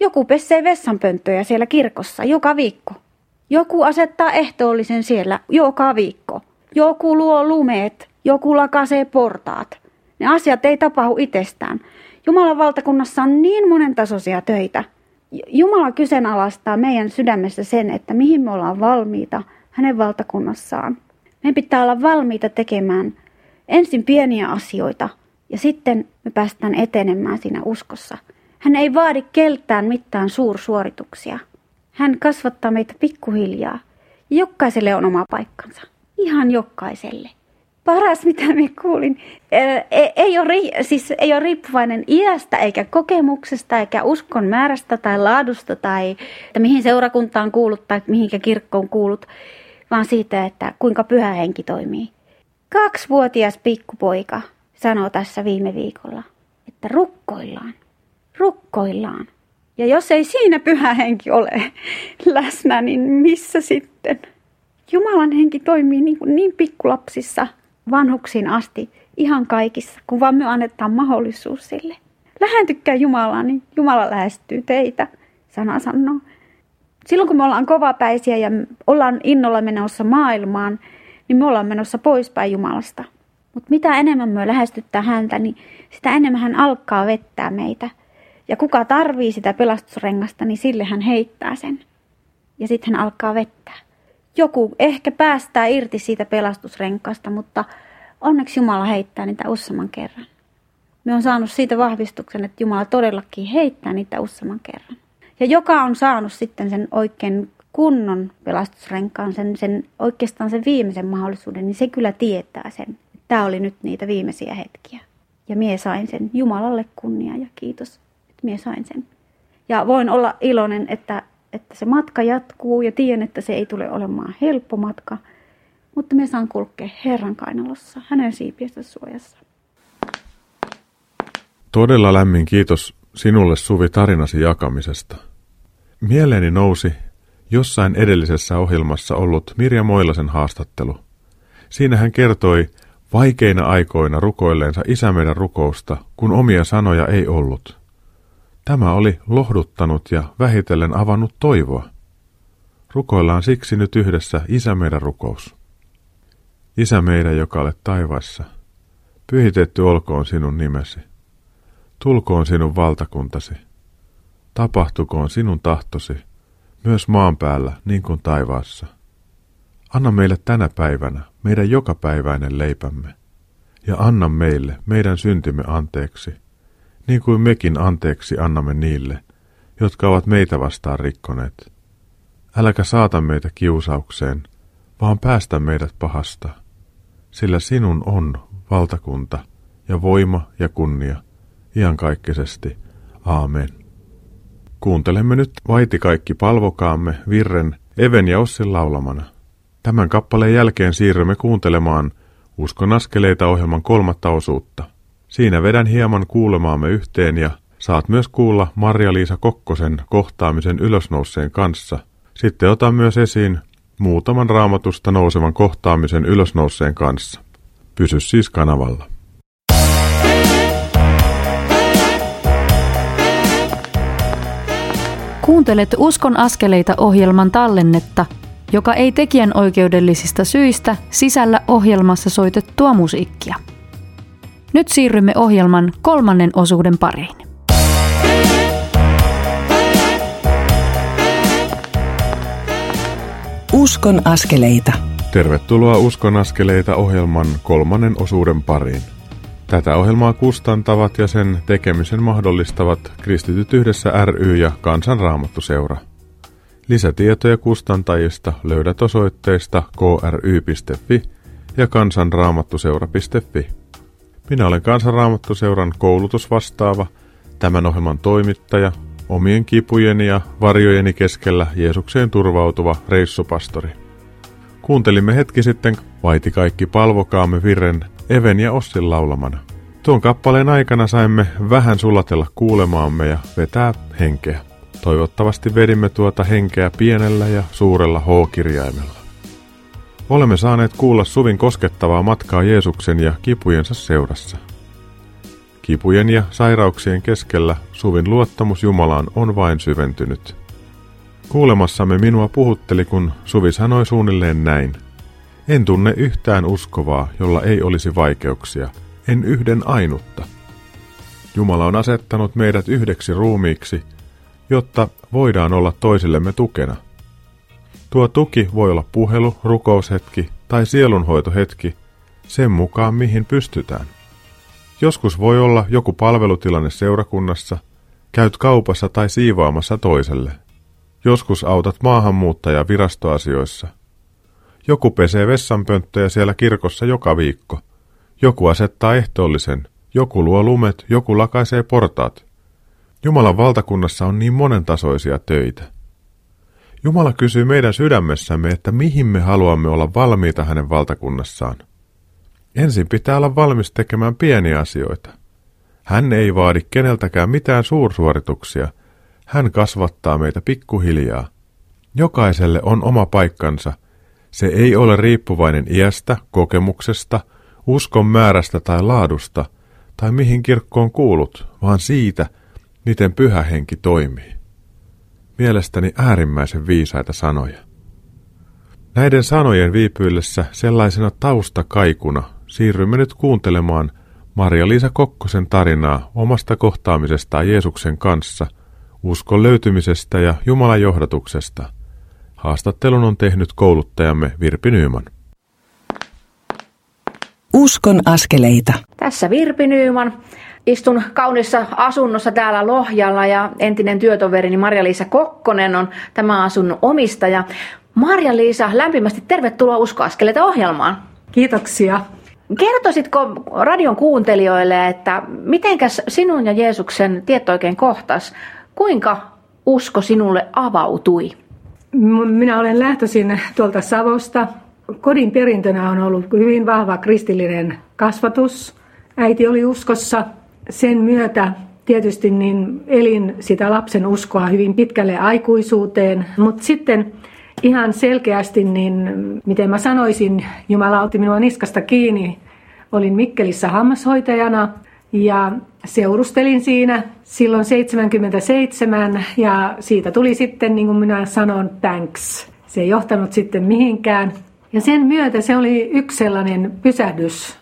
Joku pesee vessanpönttöjä siellä kirkossa joka viikko. Joku asettaa ehtoollisen siellä joka viikko. Joku luo lumeet, joku lakasee portaat. Ne asiat ei tapahdu itsestään. Jumalan valtakunnassa on niin monentasoisia töitä. Jumala kyseenalaistaa meidän sydämessä sen, että mihin me ollaan valmiita hänen valtakunnassaan. Meidän pitää olla valmiita tekemään ensin pieniä asioita ja sitten me päästään etenemään siinä uskossa – hän ei vaadi keltään mitään suursuorituksia. Hän kasvattaa meitä pikkuhiljaa. Jokaiselle on oma paikkansa. Ihan jokaiselle. Paras, mitä me kuulin, ei ole, siis ei ole riippuvainen iästä, eikä kokemuksesta, eikä uskon määrästä tai laadusta, tai että mihin seurakuntaan kuulut tai mihinkä kirkkoon kuulut, vaan siitä, että kuinka pyhä henki toimii. Kaksivuotias pikkupoika sanoo tässä viime viikolla, että rukkoillaan rukkoillaan. Ja jos ei siinä pyhä henki ole läsnä, niin missä sitten? Jumalan henki toimii niin, kuin niin pikkulapsissa vanhuksiin asti, ihan kaikissa, kun vaan me annetaan mahdollisuus sille. Lähentykää Jumalaa, niin Jumala lähestyy teitä, sana sanoo. Silloin kun me ollaan kovapäisiä ja ollaan innolla menossa maailmaan, niin me ollaan menossa poispäin Jumalasta. Mutta mitä enemmän me lähestyttää häntä, niin sitä enemmän hän alkaa vettää meitä – ja kuka tarvii sitä pelastusrengasta, niin sille hän heittää sen. Ja sitten hän alkaa vettää. Joku ehkä päästää irti siitä pelastusrenkaasta, mutta onneksi Jumala heittää niitä useamman kerran. Me on saanut siitä vahvistuksen, että Jumala todellakin heittää niitä useamman kerran. Ja joka on saanut sitten sen oikein kunnon pelastusrenkaan, sen, sen oikeastaan sen viimeisen mahdollisuuden, niin se kyllä tietää sen. Tämä oli nyt niitä viimeisiä hetkiä. Ja mie sain sen. Jumalalle kunnia ja kiitos, että mie sain sen. Ja voin olla iloinen, että, että se matka jatkuu ja tiedän, että se ei tule olemaan helppo matka. Mutta me saan kulkea Herran kainalossa, hänen siipiensä suojassa. Todella lämmin kiitos sinulle Suvi tarinasi jakamisesta. Mieleeni nousi jossain edellisessä ohjelmassa ollut Mirja Moilasen haastattelu. Siinä hän kertoi vaikeina aikoina rukoilleensa isä meidän rukousta, kun omia sanoja ei ollut. Tämä oli lohduttanut ja vähitellen avannut toivoa. Rukoillaan siksi nyt yhdessä Isä meidän rukous. Isä meidän, joka olet taivaassa, pyhitetty olkoon sinun nimesi. Tulkoon sinun valtakuntasi. Tapahtukoon sinun tahtosi, myös maan päällä niin kuin taivaassa. Anna meille tänä päivänä meidän jokapäiväinen leipämme, ja anna meille meidän syntimme anteeksi, niin kuin mekin anteeksi annamme niille, jotka ovat meitä vastaan rikkoneet. Äläkä saata meitä kiusaukseen, vaan päästä meidät pahasta, sillä sinun on valtakunta ja voima ja kunnia iankaikkisesti. Aamen. Kuuntelemme nyt Vaiti kaikki palvokaamme Virren, Even ja Ossin laulamana. Tämän kappaleen jälkeen siirrymme kuuntelemaan Uskon askeleita ohjelman kolmatta osuutta. Siinä vedän hieman kuulemaamme yhteen ja saat myös kuulla Marja-Liisa Kokkosen kohtaamisen ylösnouseen kanssa. Sitten otan myös esiin muutaman raamatusta nousevan kohtaamisen ylösnouseen kanssa. Pysy siis kanavalla. Kuuntelet Uskon askeleita ohjelman tallennetta, joka ei tekijän oikeudellisista syistä sisällä ohjelmassa soitettua musiikkia. Nyt siirrymme ohjelman kolmannen osuuden pariin. Uskon askeleita. Tervetuloa Uskon askeleita ohjelman kolmannen osuuden pariin. Tätä ohjelmaa kustantavat ja sen tekemisen mahdollistavat Kristityt yhdessä ry ja Kansanraamattuseura. Lisätietoja kustantajista löydät osoitteesta kry.fi ja kansanraamattuseura.fi. Minä olen Kansanraamattuseuran koulutusvastaava, tämän ohjelman toimittaja, omien kipujeni ja varjojeni keskellä Jeesukseen turvautuva reissupastori. Kuuntelimme hetki sitten Vaiti kaikki palvokaamme virren Even ja Ossin laulamana. Tuon kappaleen aikana saimme vähän sulatella kuulemaamme ja vetää henkeä. Toivottavasti vedimme tuota henkeä pienellä ja suurella H-kirjaimella. Olemme saaneet kuulla Suvin koskettavaa matkaa Jeesuksen ja kipujensa seurassa. Kipujen ja sairauksien keskellä Suvin luottamus Jumalaan on vain syventynyt. Kuulemassamme minua puhutteli, kun Suvi sanoi suunnilleen näin. En tunne yhtään uskovaa, jolla ei olisi vaikeuksia, en yhden ainutta. Jumala on asettanut meidät yhdeksi ruumiiksi, jotta voidaan olla toisillemme tukena. Tuo tuki voi olla puhelu, rukoushetki tai sielunhoitohetki, sen mukaan mihin pystytään. Joskus voi olla joku palvelutilanne seurakunnassa, käyt kaupassa tai siivoamassa toiselle. Joskus autat maahanmuuttaja virastoasioissa – joku pesee vessanpönttöjä siellä kirkossa joka viikko. Joku asettaa ehtoollisen, joku luo lumet, joku lakaisee portaat. Jumalan valtakunnassa on niin monentasoisia töitä. Jumala kysyy meidän sydämessämme, että mihin me haluamme olla valmiita hänen valtakunnassaan. Ensin pitää olla valmis tekemään pieniä asioita. Hän ei vaadi keneltäkään mitään suursuorituksia. Hän kasvattaa meitä pikkuhiljaa. Jokaiselle on oma paikkansa – se ei ole riippuvainen iästä, kokemuksesta, uskon määrästä tai laadusta, tai mihin kirkkoon kuulut, vaan siitä, miten pyhä henki toimii. Mielestäni äärimmäisen viisaita sanoja. Näiden sanojen viipyillessä sellaisena taustakaikuna siirrymme nyt kuuntelemaan Maria-Liisa Kokkosen tarinaa omasta kohtaamisestaan Jeesuksen kanssa, uskon löytymisestä ja Jumalan johdatuksesta – Haastattelun on tehnyt kouluttajamme Virpi Nyyman. Uskon askeleita. Tässä Virpi Nyyman. Istun kaunissa asunnossa täällä Lohjalla ja entinen työtoverini Marja-Liisa Kokkonen on tämä asunnon omistaja. Marja-Liisa, lämpimästi tervetuloa Uskoaskeleita ohjelmaan. Kiitoksia. Kertoisitko radion kuuntelijoille, että mitenkäs sinun ja Jeesuksen tieto oikein kohtas? Kuinka usko sinulle avautui? Minä olen lähtöisin tuolta Savosta. Kodin perintönä on ollut hyvin vahva kristillinen kasvatus. Äiti oli uskossa. Sen myötä tietysti niin elin sitä lapsen uskoa hyvin pitkälle aikuisuuteen, mutta sitten ihan selkeästi, niin miten mä sanoisin, Jumala otti minua niskasta kiinni. Olin Mikkelissä hammashoitajana ja seurustelin siinä silloin 77 ja siitä tuli sitten, niin kuin minä sanon, thanks. Se ei johtanut sitten mihinkään. Ja sen myötä se oli yksi sellainen pysähdys.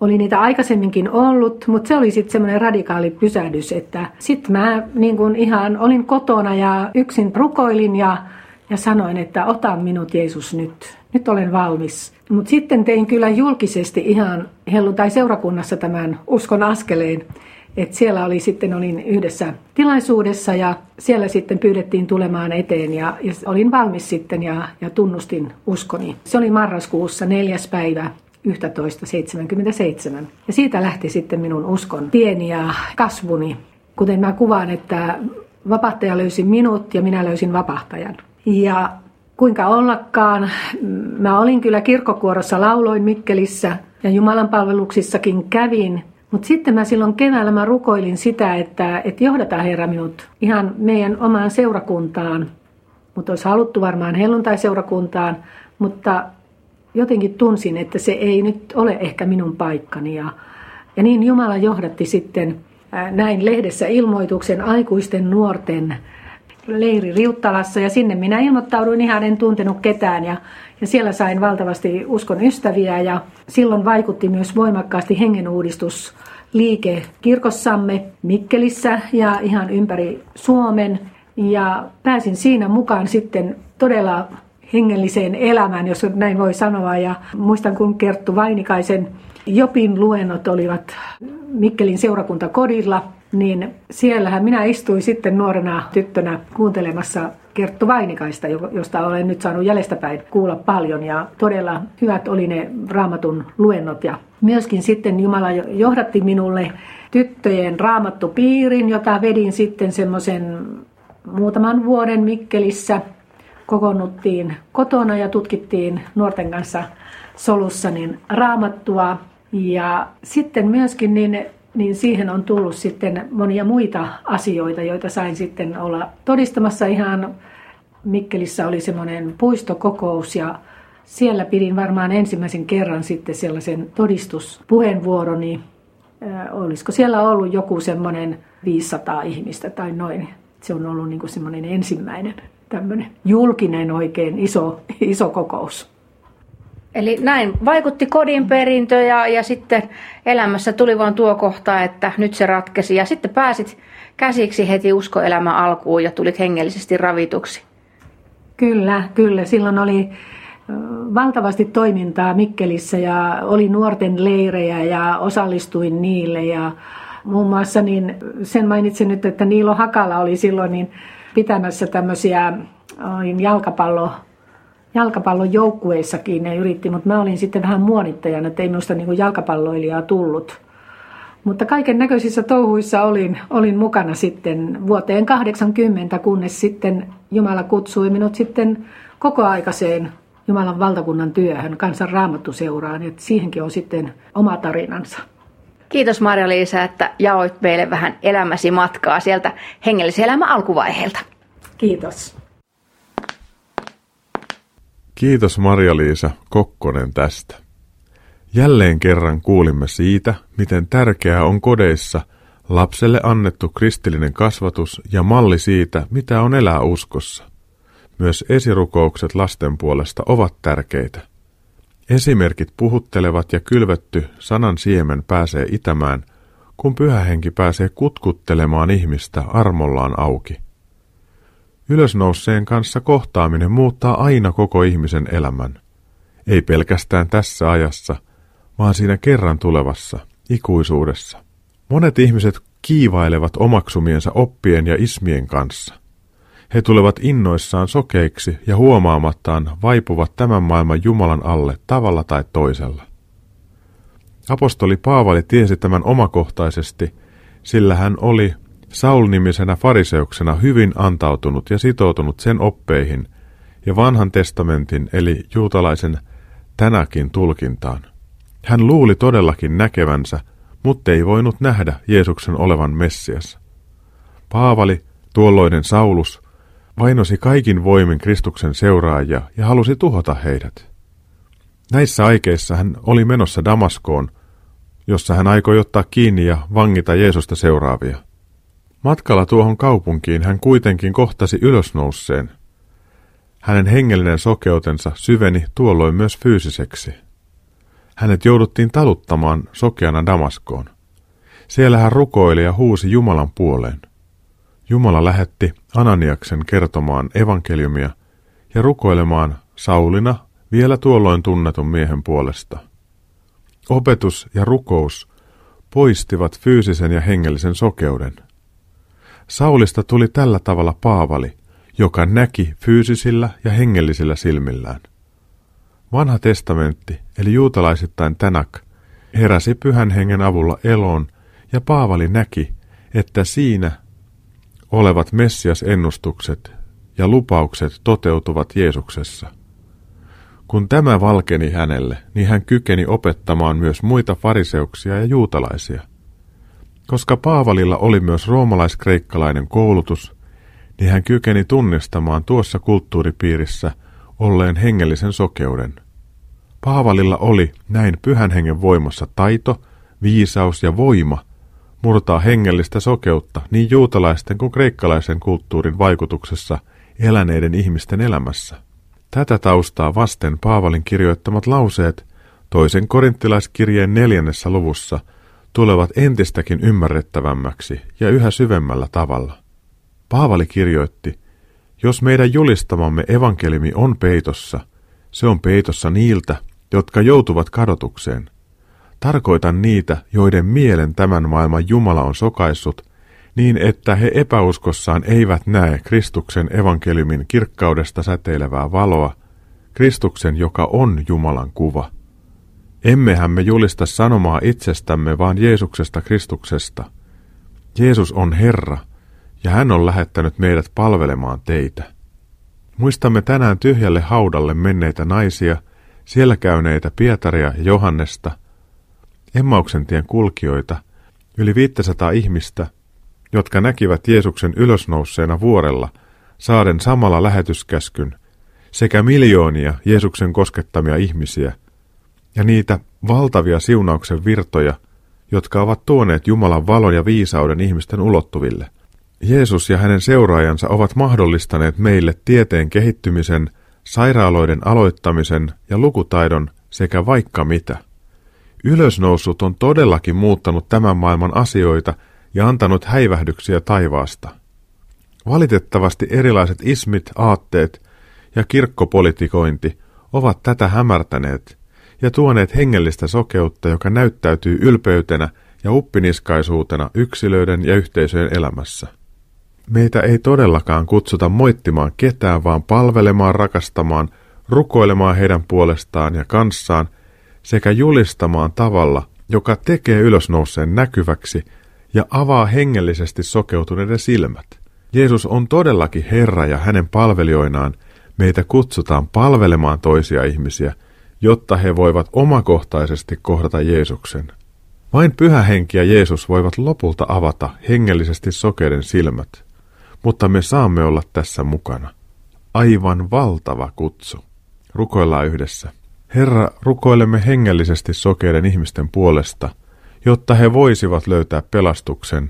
Oli niitä aikaisemminkin ollut, mutta se oli sitten semmoinen radikaali pysähdys, että sitten mä niin kuin ihan olin kotona ja yksin rukoilin ja ja sanoin, että ota minut Jeesus nyt. Nyt olen valmis. Mutta sitten tein kyllä julkisesti ihan tai seurakunnassa tämän uskon askeleen. Et siellä oli sitten, olin yhdessä tilaisuudessa ja siellä sitten pyydettiin tulemaan eteen ja, ja olin valmis sitten ja, ja tunnustin uskoni. Se oli marraskuussa neljäs päivä 11.77. Ja siitä lähti sitten minun uskon tieni ja kasvuni. Kuten mä kuvaan, että vapahtaja löysi minut ja minä löysin vapahtajan. Ja kuinka ollakaan, mä olin kyllä kirkkokuorossa, lauloin Mikkelissä ja Jumalan palveluksissakin kävin. Mutta sitten mä silloin keväällä mä rukoilin sitä, että, että johdata Herra minut ihan meidän omaan seurakuntaan. Mutta olisi haluttu varmaan helluntai-seurakuntaan, mutta jotenkin tunsin, että se ei nyt ole ehkä minun paikkani. Ja, ja niin Jumala johdatti sitten näin lehdessä ilmoituksen aikuisten nuorten leiri Riuttalassa ja sinne minä ilmoittauduin ihan en tuntenut ketään ja, ja siellä sain valtavasti uskon ystäviä ja silloin vaikutti myös voimakkaasti hengenuudistus liike kirkossamme Mikkelissä ja ihan ympäri Suomen ja pääsin siinä mukaan sitten todella hengelliseen elämään, jos näin voi sanoa. Ja muistan, kun Kerttu Vainikaisen Jopin luennot olivat Mikkelin seurakuntakodilla niin siellähän minä istuin sitten nuorena tyttönä kuuntelemassa Kerttu Vainikaista, josta olen nyt saanut jäljestäpäin kuulla paljon ja todella hyvät oli ne raamatun luennot ja myöskin sitten Jumala johdatti minulle tyttöjen raamattupiirin, jota vedin sitten semmoisen muutaman vuoden Mikkelissä. Kokonnuttiin kotona ja tutkittiin nuorten kanssa solussa niin raamattua. Ja sitten myöskin niin niin siihen on tullut sitten monia muita asioita, joita sain sitten olla todistamassa ihan Mikkelissä oli semmoinen puistokokous ja siellä pidin varmaan ensimmäisen kerran sitten sellaisen todistuspuheenvuoroni. Olisiko siellä ollut joku semmoinen 500 ihmistä tai noin. Se on ollut niin semmoinen ensimmäinen tämmöinen julkinen oikein iso, iso kokous. Eli näin vaikutti kodin perintö ja, ja sitten elämässä tuli vain tuo kohta, että nyt se ratkesi. Ja sitten pääsit käsiksi heti uskoelämän alkuun ja tulit hengellisesti ravituksi. Kyllä, kyllä. Silloin oli valtavasti toimintaa Mikkelissä ja oli nuorten leirejä ja osallistuin niille. Ja muun muassa niin sen mainitsin nyt, että Niilo Hakala oli silloin niin pitämässä tämmöisiä jalkapallo jalkapallon joukkueissakin ne yritti, mutta mä olin sitten vähän muonittajana, että ei minusta niin jalkapalloilijaa tullut. Mutta kaiken näköisissä touhuissa olin, olin mukana sitten vuoteen 80, kunnes sitten Jumala kutsui minut sitten kokoaikaiseen Jumalan valtakunnan työhön, kansan raamattuseuraan, että siihenkin on sitten oma tarinansa. Kiitos Marja-Liisa, että jaoit meille vähän elämäsi matkaa sieltä hengellisen elämän alkuvaiheelta. Kiitos. Kiitos Maria-Liisa Kokkonen tästä. Jälleen kerran kuulimme siitä, miten tärkeää on kodeissa lapselle annettu kristillinen kasvatus ja malli siitä, mitä on elää uskossa. Myös esirukoukset lasten puolesta ovat tärkeitä. Esimerkit puhuttelevat ja kylvetty sanan siemen pääsee itämään, kun pyhähenki pääsee kutkuttelemaan ihmistä armollaan auki. Ylösnouseen kanssa kohtaaminen muuttaa aina koko ihmisen elämän. Ei pelkästään tässä ajassa, vaan siinä kerran tulevassa, ikuisuudessa. Monet ihmiset kiivailevat omaksumiensa oppien ja ismien kanssa. He tulevat innoissaan sokeiksi ja huomaamattaan vaipuvat tämän maailman Jumalan alle tavalla tai toisella. Apostoli Paavali tiesi tämän omakohtaisesti, sillä hän oli Saul-nimisenä fariseuksena hyvin antautunut ja sitoutunut sen oppeihin ja vanhan testamentin eli juutalaisen tänäkin tulkintaan. Hän luuli todellakin näkevänsä, mutta ei voinut nähdä Jeesuksen olevan Messias. Paavali, tuolloinen Saulus, vainosi kaikin voimin Kristuksen seuraajia ja halusi tuhota heidät. Näissä aikeissa hän oli menossa Damaskoon, jossa hän aikoi ottaa kiinni ja vangita Jeesusta seuraavia. Matkalla tuohon kaupunkiin hän kuitenkin kohtasi ylösnouseen. Hänen hengellinen sokeutensa syveni tuolloin myös fyysiseksi. Hänet jouduttiin taluttamaan sokeana Damaskoon. Siellä hän rukoili ja huusi Jumalan puoleen. Jumala lähetti Ananiaksen kertomaan evankeliumia ja rukoilemaan Saulina vielä tuolloin tunnetun miehen puolesta. Opetus ja rukous poistivat fyysisen ja hengellisen sokeuden. Saulista tuli tällä tavalla Paavali, joka näki fyysisillä ja hengellisillä silmillään. Vanha testamentti, eli juutalaisittain Tänak, heräsi pyhän hengen avulla eloon, ja Paavali näki, että siinä olevat Messias-ennustukset ja lupaukset toteutuvat Jeesuksessa. Kun tämä valkeni hänelle, niin hän kykeni opettamaan myös muita fariseuksia ja juutalaisia. Koska Paavalilla oli myös roomalaiskreikkalainen koulutus, niin hän kykeni tunnistamaan tuossa kulttuuripiirissä olleen hengellisen sokeuden. Paavalilla oli näin pyhän hengen voimassa taito, viisaus ja voima murtaa hengellistä sokeutta niin juutalaisten kuin kreikkalaisen kulttuurin vaikutuksessa eläneiden ihmisten elämässä. Tätä taustaa vasten Paavalin kirjoittamat lauseet toisen korinttilaiskirjeen neljännessä luvussa tulevat entistäkin ymmärrettävämmäksi ja yhä syvemmällä tavalla. Paavali kirjoitti, jos meidän julistamamme evankelimi on peitossa, se on peitossa niiltä, jotka joutuvat kadotukseen. Tarkoitan niitä, joiden mielen tämän maailman Jumala on sokaissut, niin että he epäuskossaan eivät näe Kristuksen evankeliumin kirkkaudesta säteilevää valoa, Kristuksen, joka on Jumalan kuva. Emmehän me julista sanomaa itsestämme, vaan Jeesuksesta Kristuksesta. Jeesus on Herra, ja hän on lähettänyt meidät palvelemaan teitä. Muistamme tänään tyhjälle haudalle menneitä naisia – siellä käyneitä Pietaria ja Johannesta, Emmauksen tien kulkijoita, yli 500 ihmistä, jotka näkivät Jeesuksen ylösnousseena vuorella, saaden samalla lähetyskäskyn, sekä miljoonia Jeesuksen koskettamia ihmisiä, ja niitä valtavia siunauksen virtoja, jotka ovat tuoneet Jumalan valon ja viisauden ihmisten ulottuville. Jeesus ja hänen seuraajansa ovat mahdollistaneet meille tieteen kehittymisen – sairaaloiden aloittamisen ja lukutaidon sekä vaikka mitä. Ylösnoussut on todellakin muuttanut tämän maailman asioita ja antanut häivähdyksiä taivaasta. Valitettavasti erilaiset ismit, aatteet ja kirkkopolitikointi ovat tätä hämärtäneet ja tuoneet hengellistä sokeutta, joka näyttäytyy ylpeytenä ja uppiniskaisuutena yksilöiden ja yhteisöjen elämässä. Meitä ei todellakaan kutsuta moittimaan ketään, vaan palvelemaan, rakastamaan, rukoilemaan heidän puolestaan ja kanssaan sekä julistamaan tavalla, joka tekee ylösnouseen näkyväksi ja avaa hengellisesti sokeutuneiden silmät. Jeesus on todellakin Herra ja hänen palvelijoinaan meitä kutsutaan palvelemaan toisia ihmisiä, jotta he voivat omakohtaisesti kohdata Jeesuksen. Vain pyhä henki ja Jeesus voivat lopulta avata hengellisesti sokeiden silmät mutta me saamme olla tässä mukana. Aivan valtava kutsu. Rukoillaan yhdessä. Herra, rukoilemme hengellisesti sokeiden ihmisten puolesta, jotta he voisivat löytää pelastuksen,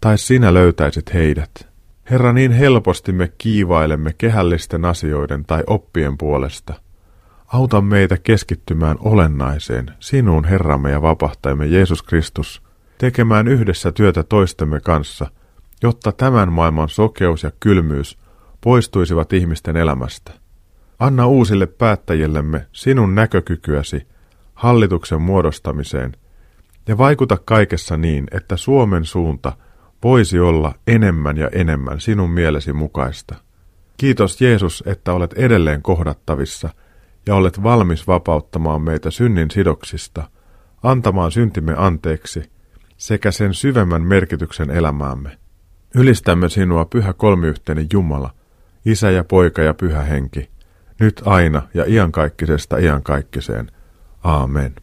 tai sinä löytäisit heidät. Herra, niin helposti me kiivailemme kehällisten asioiden tai oppien puolesta. Auta meitä keskittymään olennaiseen, sinun Herramme ja vapahtajamme Jeesus Kristus, tekemään yhdessä työtä toistemme kanssa – jotta tämän maailman sokeus ja kylmyys poistuisivat ihmisten elämästä. Anna uusille päättäjillemme sinun näkökykyäsi hallituksen muodostamiseen ja vaikuta kaikessa niin, että Suomen suunta voisi olla enemmän ja enemmän sinun mielesi mukaista. Kiitos Jeesus, että olet edelleen kohdattavissa ja olet valmis vapauttamaan meitä synnin sidoksista, antamaan syntimme anteeksi sekä sen syvemmän merkityksen elämäämme. Ylistämme sinua, pyhä kolmiyhteinen Jumala, Isä ja Poika ja Pyhä Henki, nyt aina ja iankaikkisesta iankaikkiseen. Aamen.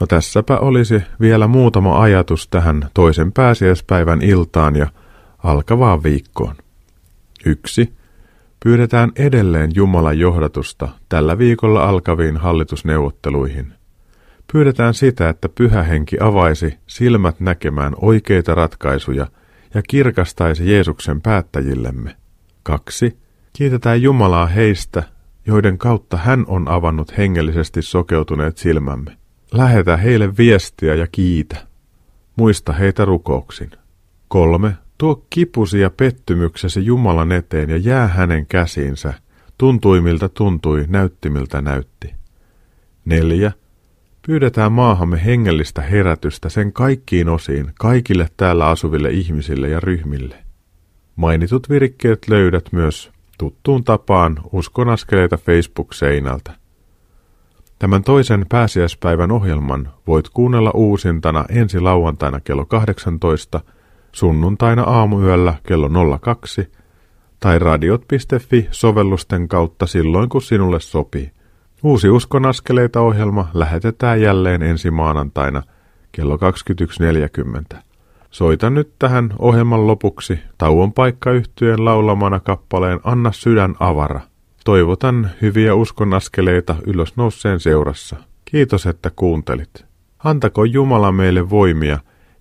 No tässäpä olisi vielä muutama ajatus tähän toisen pääsiäispäivän iltaan ja alkavaan viikkoon. Yksi. Pyydetään edelleen Jumalan johdatusta tällä viikolla alkaviin hallitusneuvotteluihin. Pyydetään sitä, että pyhä henki avaisi silmät näkemään oikeita ratkaisuja ja kirkastaisi Jeesuksen päättäjillemme. Kaksi. Kiitetään Jumalaa heistä, joiden kautta hän on avannut hengellisesti sokeutuneet silmämme. Lähetä heille viestiä ja kiitä. Muista heitä rukouksin. Kolme. Tuo kipusi ja pettymyksesi Jumalan eteen ja jää hänen käsiinsä. Tuntui miltä tuntui, näytti miltä näytti. Neljä. Pyydetään maahamme hengellistä herätystä sen kaikkiin osiin, kaikille täällä asuville ihmisille ja ryhmille. Mainitut virikkeet löydät myös tuttuun tapaan Uskon askeleita Facebook-seinältä. Tämän toisen pääsiäispäivän ohjelman voit kuunnella uusintana ensi lauantaina kello 18, sunnuntaina aamuyöllä kello 02 tai radiot.fi-sovellusten kautta silloin kun sinulle sopii. Uusi Uskon askeleita ohjelma lähetetään jälleen ensi maanantaina kello 21.40. Soita nyt tähän ohjelman lopuksi tauon paikkayhtyeen laulamana kappaleen Anna sydän avara. Toivotan hyviä uskonaskeleita ylösnouseen seurassa. Kiitos, että kuuntelit. Antako Jumala meille voimia